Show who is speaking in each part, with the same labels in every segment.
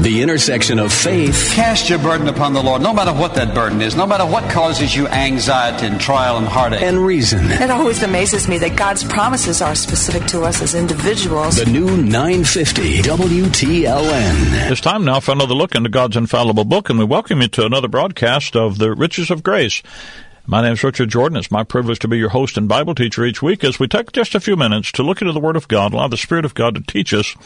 Speaker 1: The intersection of faith.
Speaker 2: Cast your burden upon the Lord, no matter what that burden is, no matter what causes you anxiety and trial and heartache.
Speaker 1: And reason.
Speaker 3: It always amazes me that God's promises are specific to us as individuals.
Speaker 1: The new 950 WTLN.
Speaker 4: It's time now for another look into God's infallible book, and we welcome you to another broadcast of The Riches of Grace. My name is Richard Jordan. It's my privilege to be your host and Bible teacher each week as we take just a few minutes to look into the Word of God, allow the Spirit of God to teach us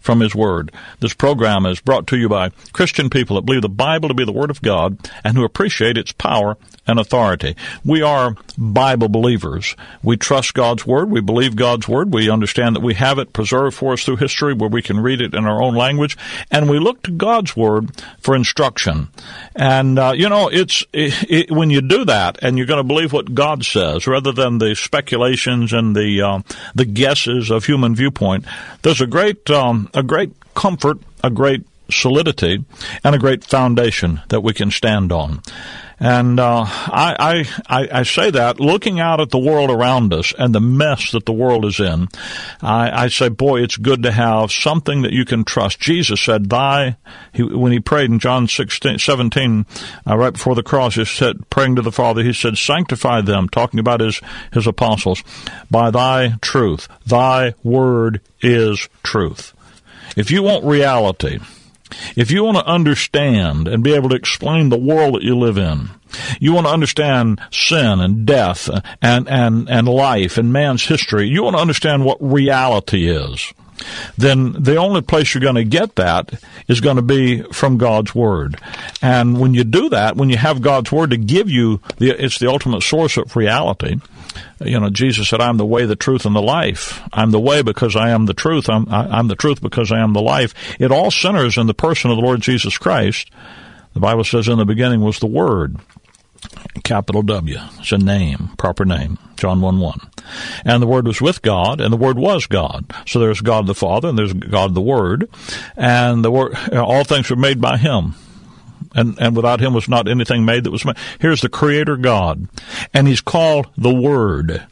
Speaker 4: from His Word. This program is brought to you by Christian people that believe the Bible to be the Word of God and who appreciate its power and authority. We are Bible believers. We trust God's Word. We believe God's Word. We understand that we have it preserved for us through history where we can read it in our own language. And we look to God's Word for instruction. And, uh, you know, it's, it, it, when you do that and you're going to believe what God says rather than the speculations and the, uh, the guesses of human viewpoint, there's a great, um, a great comfort, a great solidity, and a great foundation that we can stand on. And uh, I, I, I say that looking out at the world around us and the mess that the world is in, I, I say, boy, it's good to have something that you can trust. Jesus said, "Thy," he, when he prayed in John 16, 17, uh, right before the cross, he said, praying to the Father, he said, "Sanctify them," talking about his his apostles, by Thy truth. Thy word is truth. If you want reality, if you want to understand and be able to explain the world that you live in, you want to understand sin and death and, and, and life and man's history, you want to understand what reality is, then the only place you're going to get that is going to be from God's Word. And when you do that, when you have God's Word to give you, the, it's the ultimate source of reality. You know, Jesus said, I'm the way, the truth, and the life. I'm the way because I am the truth. I'm, I, I'm the truth because I am the life. It all centers in the person of the Lord Jesus Christ. The Bible says in the beginning was the Word capital W. It's a name, proper name. John 1 1. And the Word was with God, and the Word was God. So there's God the Father, and there's God the Word, and the Word, all things were made by Him. And, and without Him was not anything made that was made. Here's the Creator God, and He's called the Word.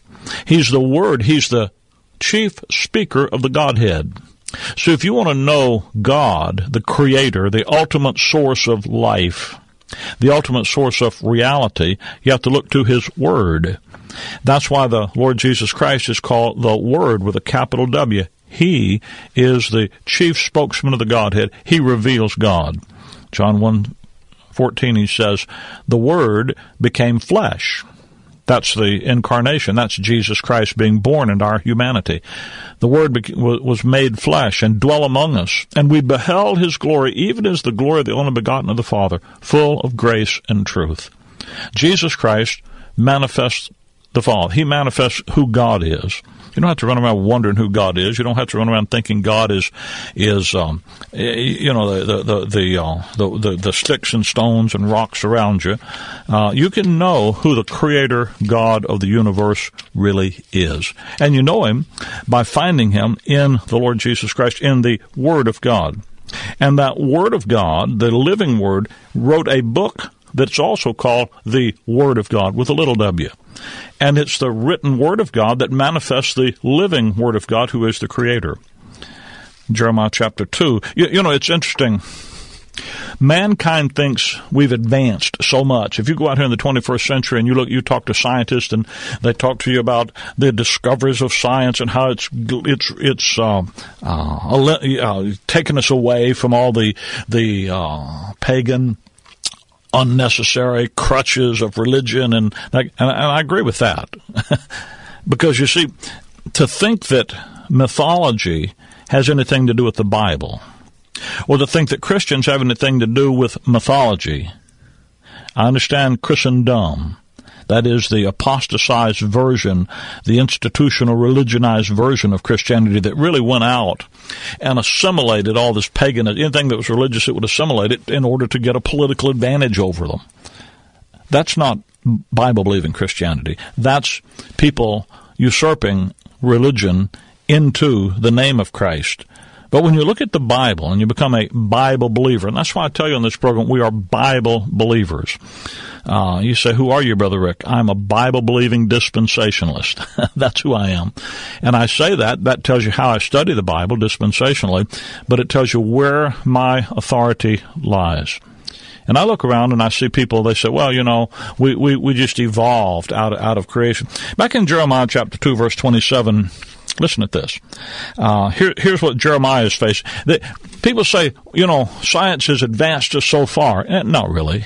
Speaker 4: He's the Word. He's the chief speaker of the Godhead. So if you want to know God, the Creator, the ultimate source of life, the ultimate source of reality, you have to look to His Word. That's why the Lord Jesus Christ is called the Word with a capital W. He is the chief spokesman of the Godhead. He reveals God. John 1 14, he says, The Word became flesh. That's the incarnation. That's Jesus Christ being born into our humanity. The Word was made flesh and dwell among us, and we beheld His glory, even as the glory of the only begotten of the Father, full of grace and truth. Jesus Christ manifests the Father. He manifests who God is. You don't have to run around wondering who God is. You don't have to run around thinking God is is um, you know the the the, uh, the, the, the sticks and stones and rocks around you. Uh, you can know who the Creator God of the universe really is, and you know Him by finding Him in the Lord Jesus Christ in the Word of God. And that Word of God, the living Word, wrote a book that's also called the Word of God with a little w. And it's the written Word of God that manifests the living Word of God who is the Creator. Jeremiah chapter 2. You, you know, it's interesting. Mankind thinks we've advanced so much. If you go out here in the 21st century and you look, you talk to scientists and they talk to you about the discoveries of science and how it's it's it's uh, uh, uh, taken us away from all the the uh, pagan unnecessary crutches of religion, and and, and I agree with that because you see, to think that mythology has anything to do with the Bible, or to think that Christians have anything to do with mythology. I understand Christendom. That is the apostatized version, the institutional religionized version of Christianity that really went out and assimilated all this pagan, anything that was religious, it would assimilate it in order to get a political advantage over them. That's not Bible believing Christianity. That's people usurping religion into the name of Christ. But when you look at the Bible and you become a Bible believer, and that's why I tell you on this program, we are Bible believers. Uh, you say, who are you, Brother Rick? I'm a Bible believing dispensationalist. that's who I am. And I say that, that tells you how I study the Bible dispensationally, but it tells you where my authority lies. And I look around and I see people, they say, well, you know, we, we, we just evolved out of, out of creation. Back in Jeremiah chapter 2, verse 27, listen at this. Uh, here, here's what Jeremiah is facing. The, people say, you know, science has advanced us so far. Eh, not really.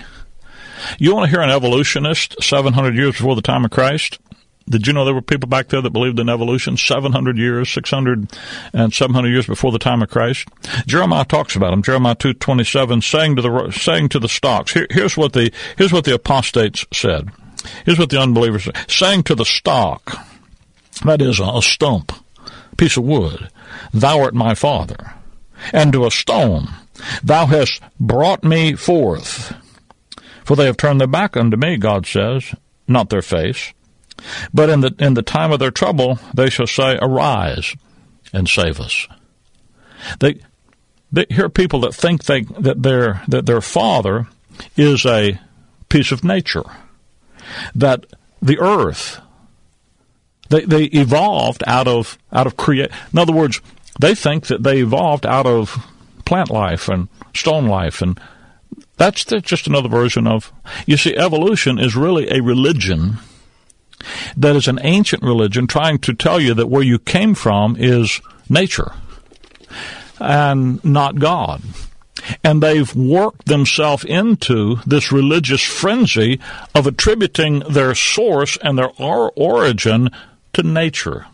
Speaker 4: You want to hear an evolutionist 700 years before the time of Christ? Did you know there were people back there that believed in evolution 700 years, 600 and 700 years before the time of Christ? Jeremiah talks about them. Jeremiah 2:27 saying to the saying to the stocks. Here, here's what the here's what the apostates said. Here's what the unbelievers said. Saying to the stock, that is a, a stump, piece of wood, thou art my father, and to a stone, thou hast brought me forth. For they have turned their back unto me, God says, not their face. But in the in the time of their trouble, they shall say, Arise and save us. They, they here are people that think they that their that their father is a piece of nature, that the earth they they evolved out of out of create. In other words, they think that they evolved out of plant life and stone life and that's just another version of you see evolution is really a religion that is an ancient religion trying to tell you that where you came from is nature and not God. And they've worked themselves into this religious frenzy of attributing their source and their origin to nature.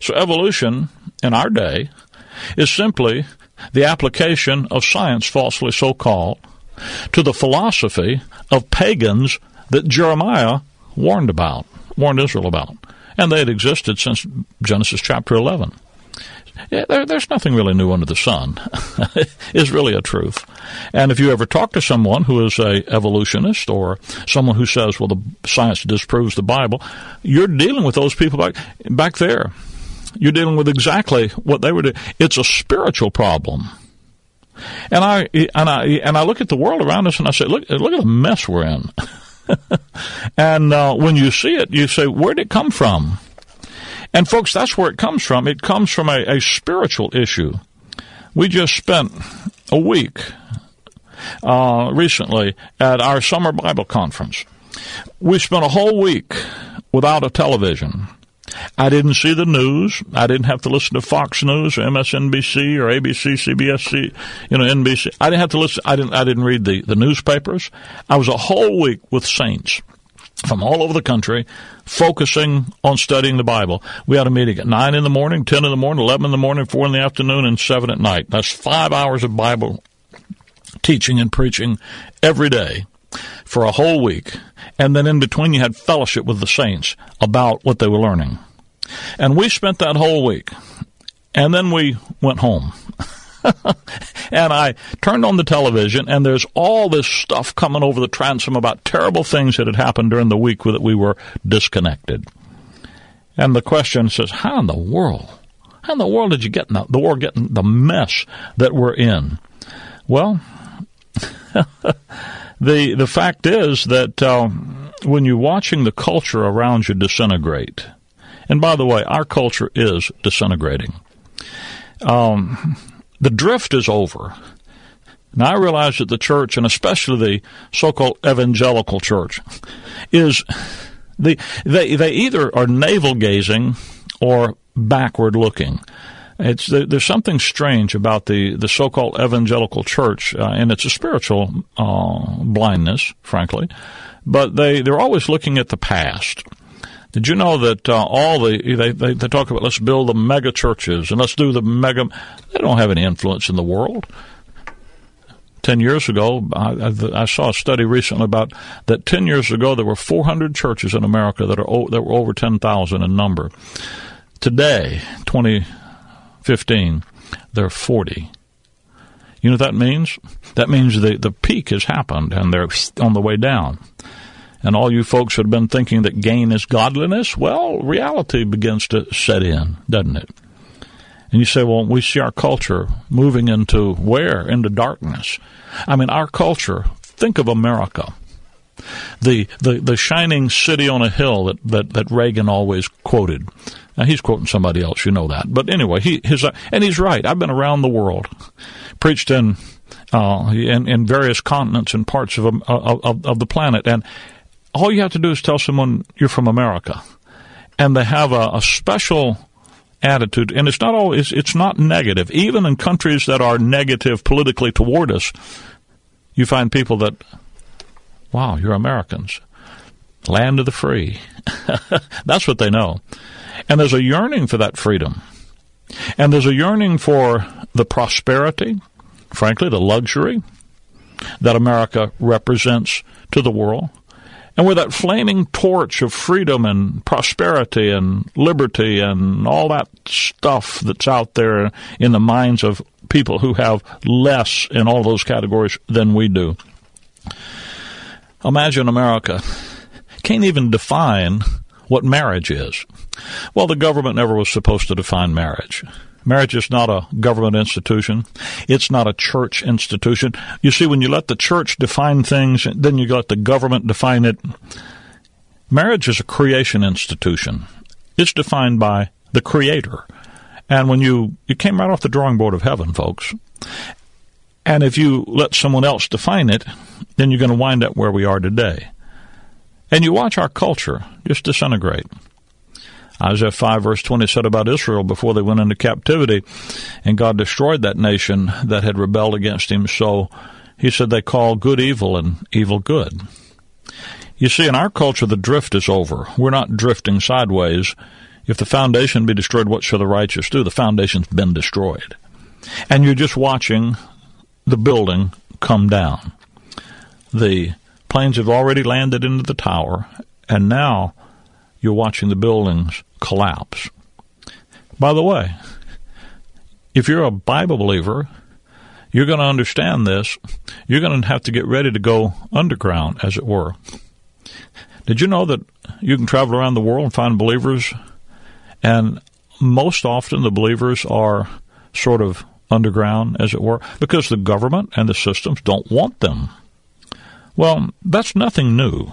Speaker 4: So evolution in our day is simply the application of science, falsely so called, to the philosophy of pagans that Jeremiah warned about, warned Israel about. And they had existed since Genesis chapter 11. Yeah, there, there's nothing really new under the sun. is really a truth. And if you ever talk to someone who is a evolutionist or someone who says, "Well, the science disproves the Bible," you're dealing with those people back back there. You're dealing with exactly what they were doing. It's a spiritual problem. And I and I and I look at the world around us and I say, "Look, look at the mess we're in." and uh, when you see it, you say, where did it come from? And folks, that's where it comes from. It comes from a, a spiritual issue. We just spent a week uh, recently at our summer Bible conference. We spent a whole week without a television. I didn't see the news. I didn't have to listen to Fox News or MSNBC or ABC, CBS, you know, NBC. I didn't have to listen. I didn't. I didn't read the the newspapers. I was a whole week with saints from all over the country, focusing on studying the Bible. We had a meeting at nine in the morning, ten in the morning, eleven in the morning, four in the afternoon, and seven at night. That's five hours of Bible teaching and preaching every day for a whole week. And then in between, you had fellowship with the saints about what they were learning. And we spent that whole week. And then we went home. and I turned on the television, and there's all this stuff coming over the transom about terrible things that had happened during the week that we were disconnected. And the question says, How in the world? How in the world did you get in the, the war getting the mess that we're in? Well, the the fact is that uh, when you're watching the culture around you disintegrate, and by the way, our culture is disintegrating. Um, the drift is over. Now I realize that the church, and especially the so-called evangelical church, is the they they either are navel gazing or backward looking. It's there's something strange about the, the so-called evangelical church, uh, and it's a spiritual uh, blindness, frankly. But they they're always looking at the past. Did you know that uh, all the they, they, they talk about let's build the mega churches and let's do the mega they don't have any influence in the world. 10 years ago, I, I, saw a study recently about that 10 years ago there were 400 churches in America that are that were over 10,000 in number. Today, 2015, there are 40. You know what that means? That means the, the peak has happened and they're on the way down. And all you folks have been thinking that gain is godliness, well, reality begins to set in, doesn't it? And you say, well, we see our culture moving into where? Into darkness. I mean, our culture, think of America. The, the, the shining city on a hill that, that, that Reagan always quoted. Now, he's quoting somebody else, you know that. But anyway, he, his, and he's right. I've been around the world, preached in, uh, in, in various continents and parts of, of, of the planet. And all you have to do is tell someone you're from America, and they have a, a special attitude, and it's not always it's not negative. Even in countries that are negative politically toward us, you find people that, wow, you're Americans, land of the free. That's what they know, and there's a yearning for that freedom, and there's a yearning for the prosperity, frankly, the luxury that America represents to the world and with that flaming torch of freedom and prosperity and liberty and all that stuff that's out there in the minds of people who have less in all those categories than we do. Imagine America can't even define what marriage is. Well, the government never was supposed to define marriage. Marriage is not a government institution. It's not a church institution. You see, when you let the church define things, then you let the government define it. Marriage is a creation institution. It's defined by the Creator. And when you, you came right off the drawing board of heaven, folks. And if you let someone else define it, then you're going to wind up where we are today. And you watch our culture just disintegrate. Isaiah 5 verse 20 said about Israel before they went into captivity, and God destroyed that nation that had rebelled against him. So he said they call good evil and evil good. You see, in our culture, the drift is over. We're not drifting sideways. If the foundation be destroyed, what shall the righteous do? The foundation's been destroyed. And you're just watching the building come down. The planes have already landed into the tower, and now you're watching the buildings collapse. By the way, if you're a Bible believer, you're going to understand this. You're going to have to get ready to go underground, as it were. Did you know that you can travel around the world and find believers, and most often the believers are sort of underground, as it were, because the government and the systems don't want them? Well, that's nothing new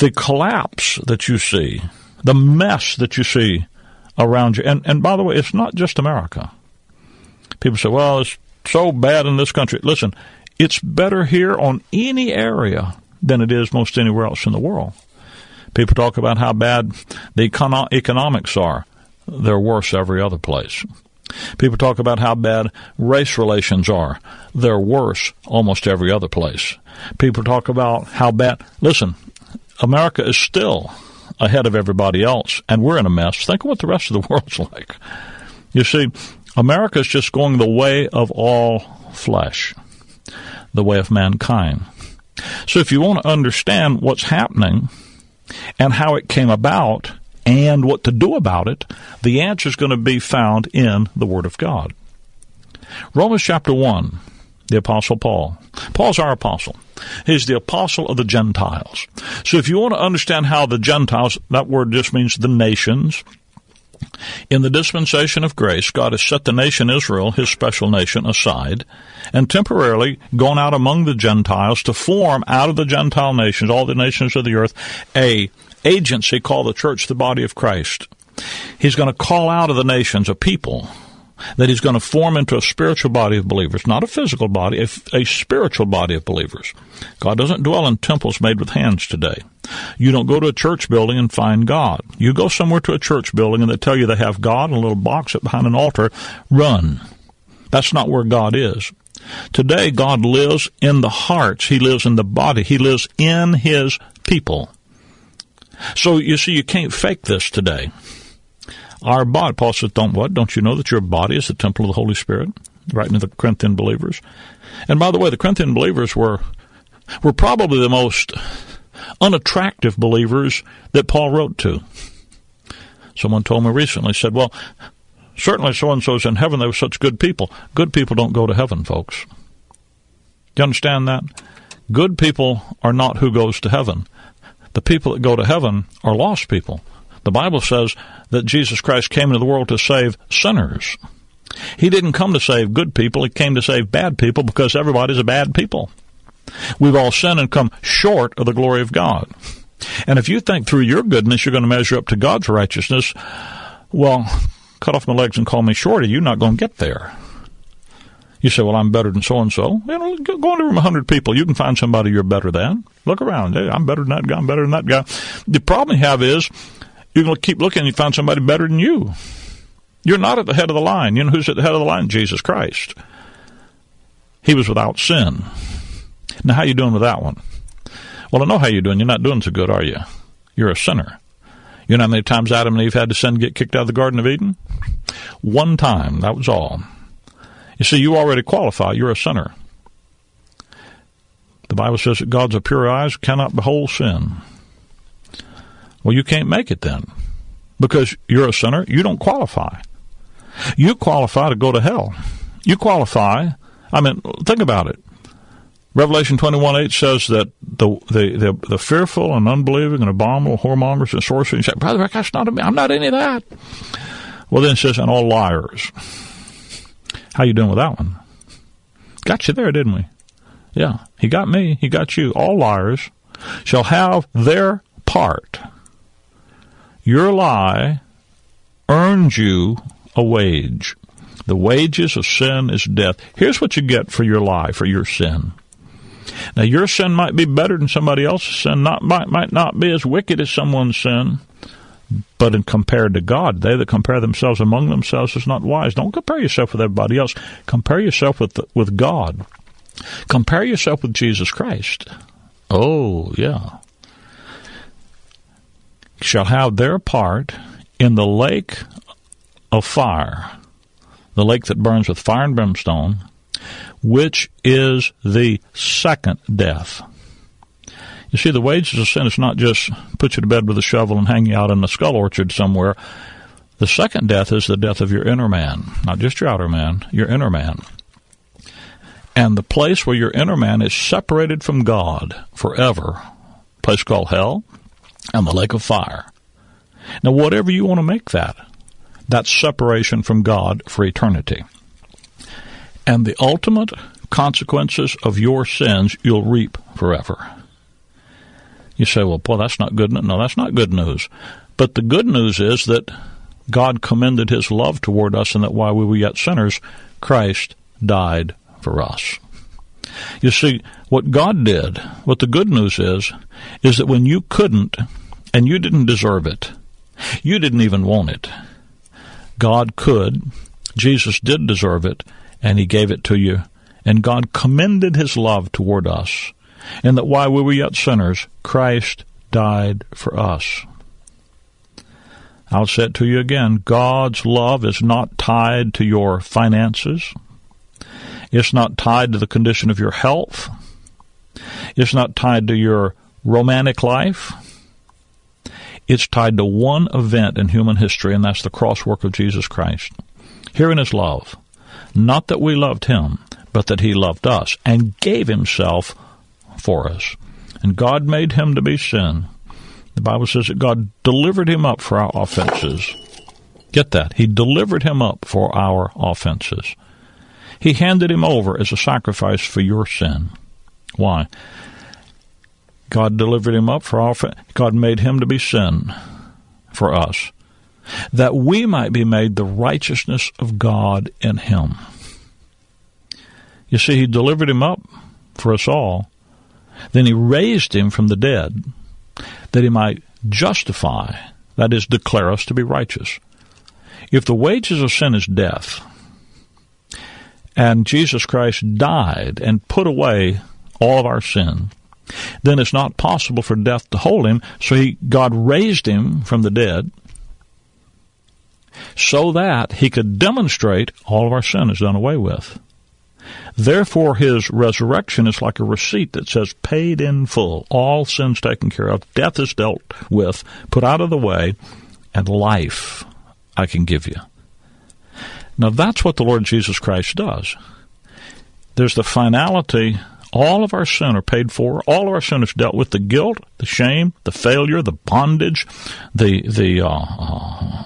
Speaker 4: the collapse that you see, the mess that you see around you. And, and by the way, it's not just America. People say, well, it's so bad in this country. Listen, it's better here on any area than it is most anywhere else in the world. People talk about how bad the econo- economics are. They're worse every other place. People talk about how bad race relations are. They're worse almost every other place. People talk about how bad. Listen, America is still ahead of everybody else, and we're in a mess. Think of what the rest of the world's like. You see, America is just going the way of all flesh, the way of mankind. So if you want to understand what's happening and how it came about and what to do about it, the answer is going to be found in the Word of God. Romans chapter 1 the Apostle Paul. Paul's our apostle. He's the apostle of the Gentiles. So if you want to understand how the Gentiles, that word just means the nations, in the dispensation of grace, God has set the nation Israel, his special nation, aside and temporarily gone out among the Gentiles to form out of the Gentile nations, all the nations of the earth, a agency called the church, the body of Christ. He's going to call out of the nations a people that he's going to form into a spiritual body of believers, not a physical body, a, a, spiritual body of believers. God doesn't dwell in temples made with hands today. You don't go to a church building and find God. You go somewhere to a church building and they tell you they have God in a little box up behind an altar. Run. That's not where God is. Today, God lives in the hearts. He lives in the body. He lives in His people. So you see, you can't fake this today. Our body, Paul says, don't what? Don't you know that your body is the temple of the Holy Spirit? writing to the Corinthian believers. And by the way, the Corinthian believers were were probably the most unattractive believers that Paul wrote to. Someone told me recently, said, Well, certainly so and so's in heaven. They were such good people. Good people don't go to heaven, folks. You understand that? Good people are not who goes to heaven. The people that go to heaven are lost people. The Bible says that Jesus Christ came into the world to save sinners. He didn't come to save good people. He came to save bad people because everybody's a bad people. We've all sinned and come short of the glory of God. And if you think through your goodness you're going to measure up to God's righteousness, well, cut off my legs and call me shorty. You're not going to get there. You say, well, I'm better than so and so. You know, go into a room 100 people. You can find somebody you're better than. Look around. Hey, I'm better than that guy. I'm better than that guy. The problem you have is you're to keep looking and you find somebody better than you. You're not at the head of the line. You know who's at the head of the line? Jesus Christ. He was without sin. Now, how you doing with that one? Well, I know how you're doing. You're not doing so good, are you? You're a sinner. You know how many times Adam and Eve had to sin and get kicked out of the Garden of Eden? One time. That was all. You see, you already qualify. You're a sinner. The Bible says that God's of pure eyes cannot behold sin. Well, you can't make it then because you're a sinner. You don't qualify. You qualify to go to hell. You qualify. I mean, think about it. Revelation 21 8 says that the, the, the, the, fearful and unbelieving and abominable whoremongers and sorcerers, you say, Brother, that's not me. I'm not any of that. Well, then it says, and all liars. How you doing with that one? Got you there, didn't we? Yeah. He got me. He got you. All liars shall have their part. Your lie earns you a wage. The wages of sin is death. Here's what you get for your lie, for your sin. Now, your sin might be better than somebody else's sin, not might, might not be as wicked as someone's sin, but in compared to God, they that compare themselves among themselves is not wise. Don't compare yourself with everybody else. Compare yourself with with God. Compare yourself with Jesus Christ. Oh, yeah. Shall have their part in the lake of fire, the lake that burns with fire and brimstone, which is the second death. You see, the wages of sin is not just put you to bed with a shovel and hang you out in a skull orchard somewhere. The second death is the death of your inner man, not just your outer man, your inner man. And the place where your inner man is separated from God forever, place called hell, and the lake of fire. Now, whatever you want to make that, that's separation from God for eternity. And the ultimate consequences of your sins you'll reap forever. You say, well, boy, that's not good. No, that's not good news. But the good news is that God commended his love toward us and that while we were yet sinners, Christ died for us. You see, what God did, what the good news is, is that when you couldn't and you didn't deserve it, you didn't even want it, God could, Jesus did deserve it, and he gave it to you. And God commended his love toward us and that while we were yet sinners, Christ died for us. I'll say it to you again. God's love is not tied to your finances. It's not tied to the condition of your health. It's not tied to your romantic life. It's tied to one event in human history, and that's the cross work of Jesus Christ. Herein is love. Not that we loved him, but that he loved us and gave himself for us. And God made him to be sin. The Bible says that God delivered him up for our offenses. Get that. He delivered him up for our offenses. He handed him over as a sacrifice for your sin. Why? God delivered him up for our God made him to be sin for us, that we might be made the righteousness of God in him. You see, he delivered him up for us all then he raised him from the dead that he might justify, that is, declare us to be righteous. If the wages of sin is death, and Jesus Christ died and put away all of our sin, then it's not possible for death to hold him. So he, God raised him from the dead. so that he could demonstrate all of our sin is done away with. Therefore, his resurrection is like a receipt that says paid in full, all sins taken care of, death is dealt with, put out of the way, and life I can give you. Now, that's what the Lord Jesus Christ does. There's the finality. All of our sin are paid for. All of our sin is dealt with. The guilt, the shame, the failure, the bondage, the the uh,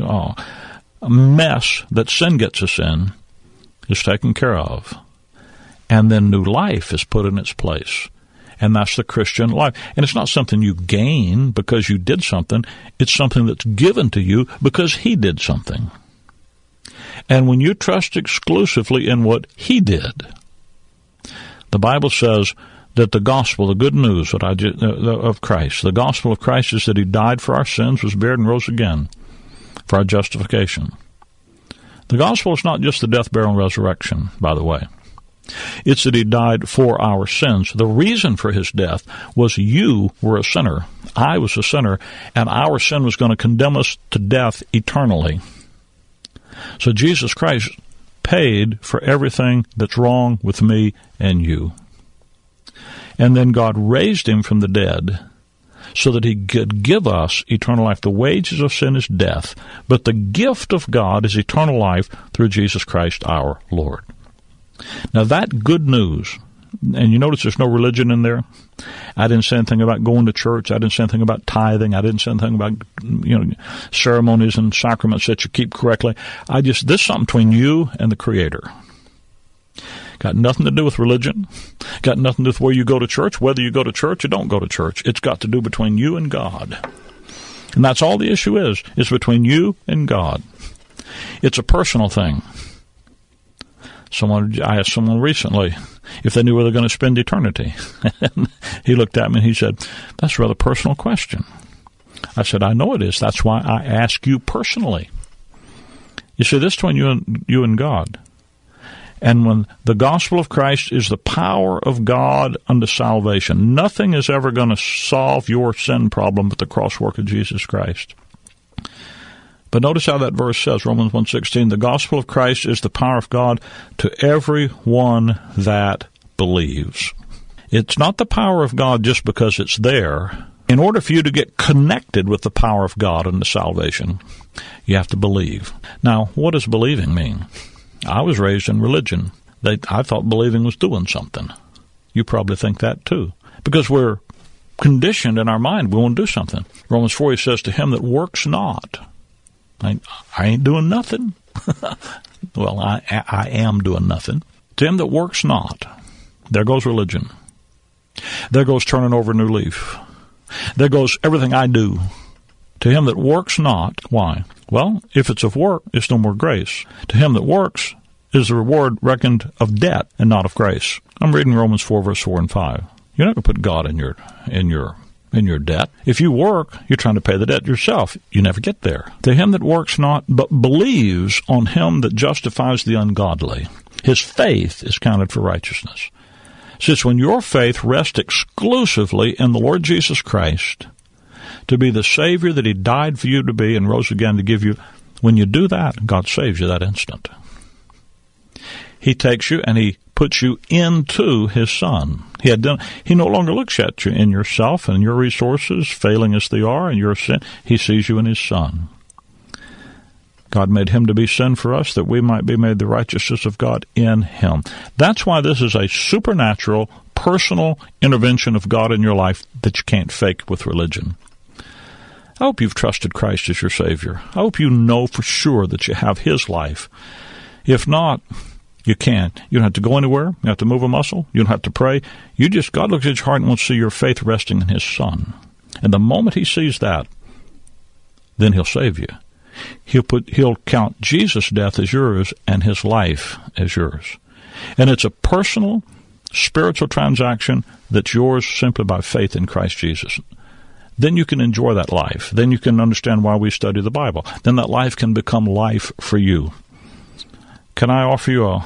Speaker 4: uh, uh, mess that sin gets us in is taken care of. And then new life is put in its place. And that's the Christian life. And it's not something you gain because you did something. It's something that's given to you because He did something. And when you trust exclusively in what He did, the Bible says that the gospel, the good news I uh, of Christ, the gospel of Christ is that He died for our sins, was buried, and rose again for our justification. The gospel is not just the death, burial, and resurrection, by the way. It's that he died for our sins. The reason for his death was you were a sinner. I was a sinner, and our sin was going to condemn us to death eternally. So Jesus Christ paid for everything that's wrong with me and you. And then God raised him from the dead so that he could give us eternal life. The wages of sin is death, but the gift of God is eternal life through Jesus Christ our Lord. Now that good news, and you notice there's no religion in there. I didn't say anything about going to church. I didn't say anything about tithing. I didn't say anything about you know ceremonies and sacraments that you keep correctly. I just this is something between you and the Creator. Got nothing to do with religion. Got nothing to do with where you go to church, whether you go to church or don't go to church. It's got to do between you and God. And that's all the issue is. It's between you and God. It's a personal thing. Someone I asked someone recently if they knew where they're going to spend eternity. he looked at me and he said, That's a rather personal question. I said, I know it is. That's why I ask you personally. You see, this between you and you and God. And when the gospel of Christ is the power of God unto salvation, nothing is ever going to solve your sin problem but the cross work of Jesus Christ. But notice how that verse says, Romans 1.16, the gospel of Christ is the power of God to every one that believes. It's not the power of God just because it's there. In order for you to get connected with the power of God and the salvation, you have to believe. Now, what does believing mean? I was raised in religion. They, I thought believing was doing something. You probably think that too. Because we're conditioned in our mind, we want to do something. Romans 4 says, To him that works not. I, I ain't doing nothing. well, I, I am doing nothing. To him that works not. There goes religion. There goes turning over a new leaf. There goes everything I do. To him that works not, why? Well, if it's of work, it's no more grace. To him that works is the reward reckoned of debt and not of grace. I'm reading Romans 4 verse 4 and 5. You're not going to put God in your in your in your debt. If you work, you're trying to pay the debt yourself. You never get there. To him that works not, but believes on him that justifies the ungodly, his faith is counted for righteousness. Since when your faith rests exclusively in the Lord Jesus Christ, to be the Savior that He died for you to be and rose again to give you. When you do that, God saves you that instant. He takes you and He puts you into His Son. He had done. He no longer looks at you in yourself and your resources, failing as they are, and your sin. He sees you in His Son. God made him to be sin for us that we might be made the righteousness of God in him. That's why this is a supernatural, personal intervention of God in your life that you can't fake with religion. I hope you've trusted Christ as your Savior. I hope you know for sure that you have His life. If not, you can't. You don't have to go anywhere. You don't have to move a muscle. You don't have to pray. You just, God looks at your heart and wants to see your faith resting in His Son. And the moment He sees that, then He'll save you. He'll put, He'll count Jesus' death as yours and His life as yours. And it's a personal, spiritual transaction that's yours simply by faith in Christ Jesus then you can enjoy that life. Then you can understand why we study the Bible. Then that life can become life for you. Can I offer you a,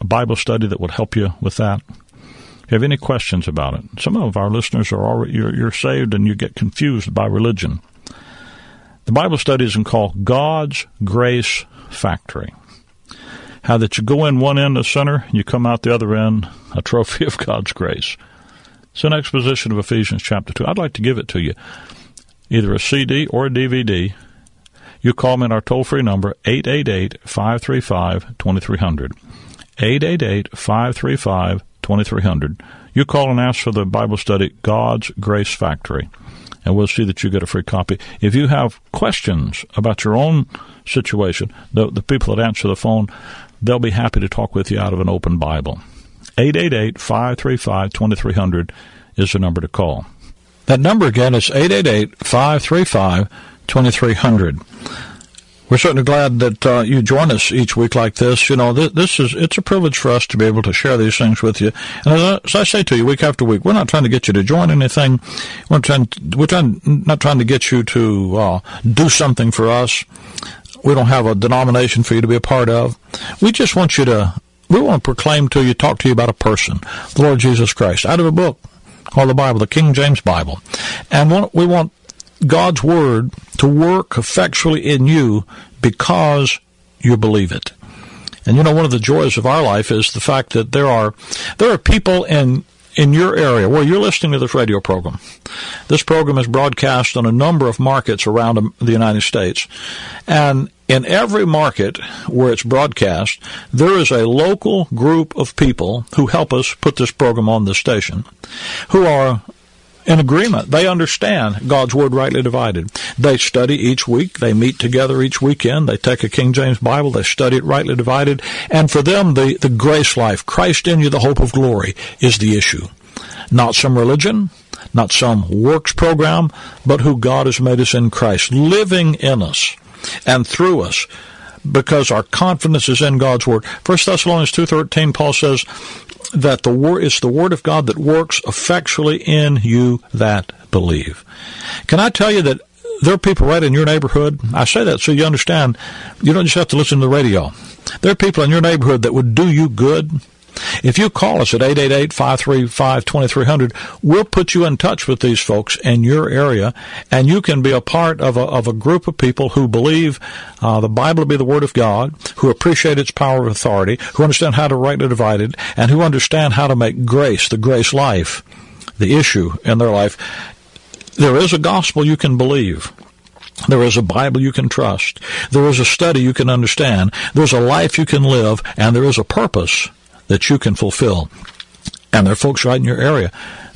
Speaker 4: a Bible study that would help you with that? If you have any questions about it, some of our listeners are already you're, you're saved and you get confused by religion. The Bible study is called God's Grace Factory. How that you go in one end, a center, you come out the other end, a trophy of God's grace. It's an exposition of Ephesians chapter 2. I'd like to give it to you, either a CD or a DVD. You call me at our toll free number, 888 535 2300. 888 535 2300. You call and ask for the Bible study, God's Grace Factory, and we'll see that you get a free copy. If you have questions about your own situation, the, the people that answer the phone, they'll be happy to talk with you out of an open Bible. 888 535 2300 is the number to call. That number again is 888 535 2300 we're certainly glad that uh, you join us each week like this. You know, this, this, is it's a privilege for us to be able to share these things with you. And as I, as I, say to you, week after week, we're not trying to get you to join anything. We're trying, we're trying, not trying to get you to uh, do something for us. We don't have a denomination for you to be a part of. We just want you to. We want to proclaim to you, talk to you about a person, the Lord Jesus Christ, out of a book called the Bible, the King James Bible, and we want God's Word to work effectually in you because you believe it. And you know, one of the joys of our life is the fact that there are there are people in in your area where you're listening to this radio program. This program is broadcast on a number of markets around the United States. And in every market where it's broadcast, there is a local group of people who help us put this program on the station who are in agreement. They understand God's Word rightly divided. They study each week. They meet together each weekend. They take a King James Bible. They study it rightly divided. And for them, the, the grace life, Christ in you, the hope of glory, is the issue. Not some religion, not some works program, but who God has made us in Christ, living in us and through us because our confidence is in God's word. First Thessalonians 2:13 Paul says that the word is the word of God that works effectually in you that believe. Can I tell you that there are people right in your neighborhood. I say that so you understand. You don't just have to listen to the radio. There are people in your neighborhood that would do you good if you call us at 888-535-2300, we'll put you in touch with these folks in your area, and you can be a part of a, of a group of people who believe uh, the Bible to be the Word of God, who appreciate its power of authority, who understand how to rightly divide it, and who understand how to make grace, the grace life, the issue in their life. There is a gospel you can believe. There is a Bible you can trust. There is a study you can understand. There's a life you can live, and there is a purpose that you can fulfill. And there are folks right in your area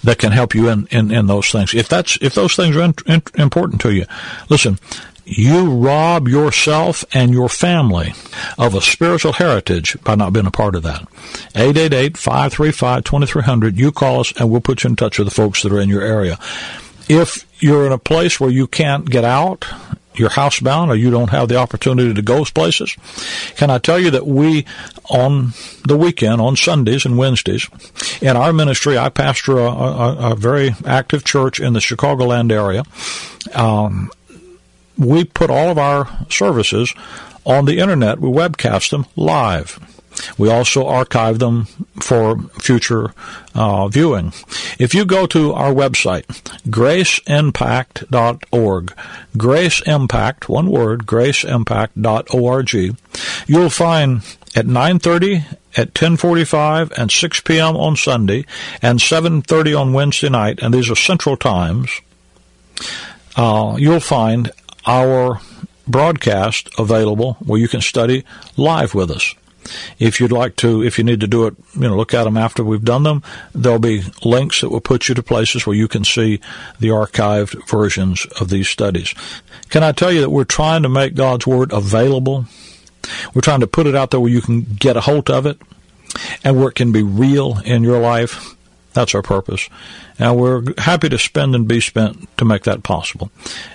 Speaker 4: that can help you in, in, in those things. If that's if those things are in, in, important to you, listen. You rob yourself and your family of a spiritual heritage by not being a part of that. 888-535-2300. You call us and we'll put you in touch with the folks that are in your area. If you're in a place where you can't get out you're housebound or you don't have the opportunity to go places, can I tell you that we, on the weekend, on Sundays and Wednesdays, in our ministry, I pastor a, a, a very active church in the Chicagoland area. Um, we put all of our services on the internet. We webcast them live. We also archive them for future uh, viewing. If you go to our website, graceimpact.org, graceimpact, one word, graceimpact.org, you'll find at 9.30, at 10.45, and 6 p.m. on Sunday, and 7.30 on Wednesday night, and these are central times, uh, you'll find our broadcast available where you can study live with us. If you'd like to, if you need to do it, you know, look at them after we've done them. There'll be links that will put you to places where you can see the archived versions of these studies. Can I tell you that we're trying to make God's Word available? We're trying to put it out there where you can get a hold of it and where it can be real in your life. That's our purpose. And we're happy to spend and be spent to make that possible.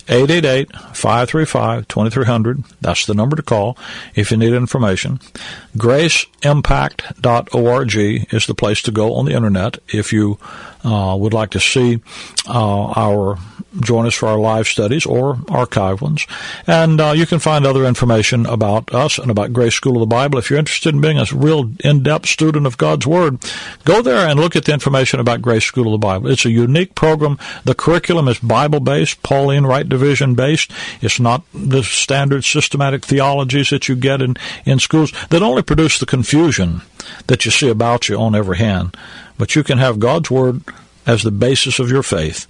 Speaker 4: 888-535-2300. That's the number to call if you need information. GraceImpact.org is the place to go on the internet if you uh, would like to see uh, our join us for our live studies or archive ones. And uh, you can find other information about us and about Grace School of the Bible. If you're interested in being a real in-depth student of God's Word, go there and look at the information information about Grace School of the Bible. It's a unique program. The curriculum is Bible based, Pauline Right Division based. It's not the standard systematic theologies that you get in, in schools that only produce the confusion that you see about you on every hand. But you can have God's Word as the basis of your faith.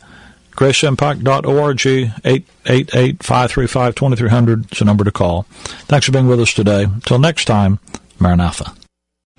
Speaker 4: GraceImpact.org, 888-535-2300 is the number to call. Thanks for being with us today. Until next time, Maranatha.